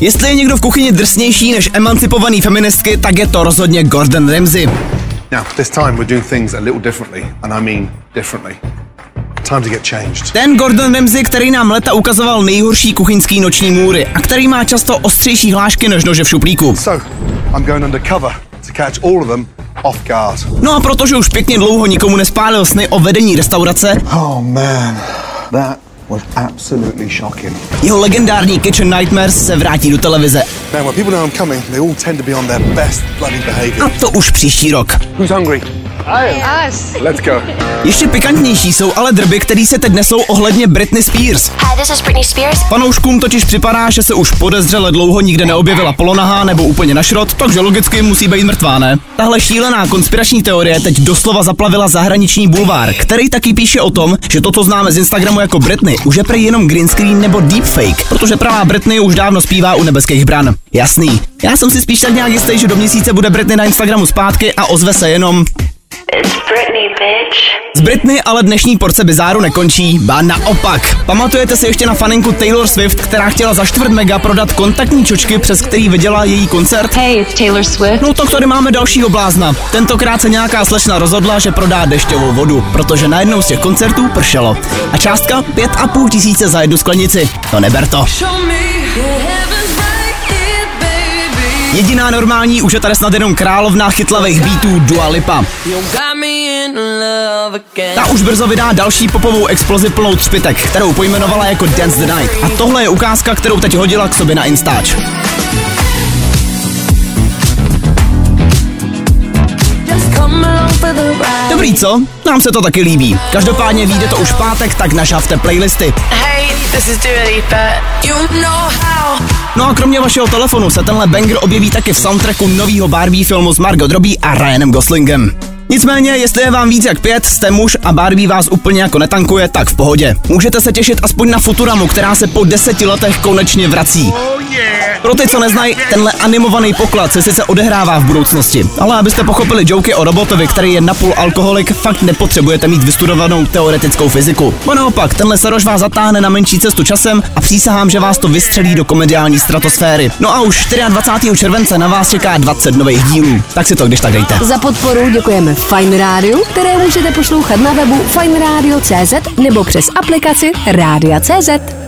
Jestli je někdo v kuchyni drsnější než emancipovaný feministky, tak je to rozhodně Gordon Ramsay. Now, this time we're doing things a little differently, and I mean differently. Time to get changed. Ten Gordon Ramsay, který nám leta ukazoval nejhorší kuchyňský noční můry a který má často ostřejší hlášky než nože v šuplíku. So, I'm going undercover to catch all of them off guard. No a protože už pěkně dlouho nikomu nespálil sny o vedení restaurace, Oh man, that was absolutely shocking. jeho legendární Kitchen Nightmares se vrátí do televize. Now, when people know I'm coming, they all tend to be on their best bloody A behaviour. to už příští rok. Who's hungry? Us. Let's go. Ještě pikantnější jsou ale drby, který se teď nesou ohledně Britney Spears. Hi, this is Britney Spears. Fanouškům totiž připadá, že se už podezřele dlouho nikde neobjevila polonahá nebo úplně na šrot, takže logicky musí být mrtvá, ne? Tahle šílená konspirační teorie teď doslova zaplavila zahraniční bulvár, který taky píše o tom, že to, co známe z Instagramu jako Britney, už je prý jenom green screen nebo deepfake, protože pravá Britney už dávno zpívá u nebeských bran. Jasný. Já jsem si spíš tak nějak jistý, že do měsíce bude Britney na Instagramu zpátky a ozve se jenom Z Britney ale dnešní porce bizáru nekončí, ba naopak. Pamatujete si ještě na faninku Taylor Swift, která chtěla za čtvrt mega prodat kontaktní čočky, přes který viděla její koncert? Hey, it's Taylor Swift. No tak tady máme dalšího blázna. Tentokrát se nějaká slečna rozhodla, že prodá dešťovou vodu, protože na jednou z těch koncertů pršelo. A částka 5,5 tisíce za jednu sklenici. To neber to. Jediná normální už je tady snad jenom královna chytlavých beatů Dua Lipa. Ta už brzo vydá další popovou explozi plnou třpitek, kterou pojmenovala jako Dance the Night. A tohle je ukázka, kterou teď hodila k sobě na Instač. Dobrý, co? Nám se to taky líbí. Každopádně vyjde to už pátek, tak našavte playlisty. Hey, this is Dua Lipa. You know how. No a kromě vašeho telefonu se tenhle banger objeví taky v soundtracku nového Barbie filmu s Margot Robbie a Ryanem Goslingem. Nicméně, jestli je vám víc jak pět, jste muž a Barbie vás úplně jako netankuje, tak v pohodě. Můžete se těšit aspoň na Futuramu, která se po deseti letech konečně vrací. Pro ty, co neznají, tenhle animovaný poklad se sice odehrává v budoucnosti, ale abyste pochopili joky o robotovi, který je napůl alkoholik, fakt nepotřebujete mít vystudovanou teoretickou fyziku. Bo naopak, tenhle sarož vás zatáhne na menší cestu časem a přísahám, že vás to vystřelí do komediální stratosféry. No a už 24. července na vás čeká 20 nových dílů, tak si to když tak dejte. Za podporu děkujeme Fine Radio, které můžete poslouchat na webu fineradio.cz nebo přes aplikaci Rádia.cz.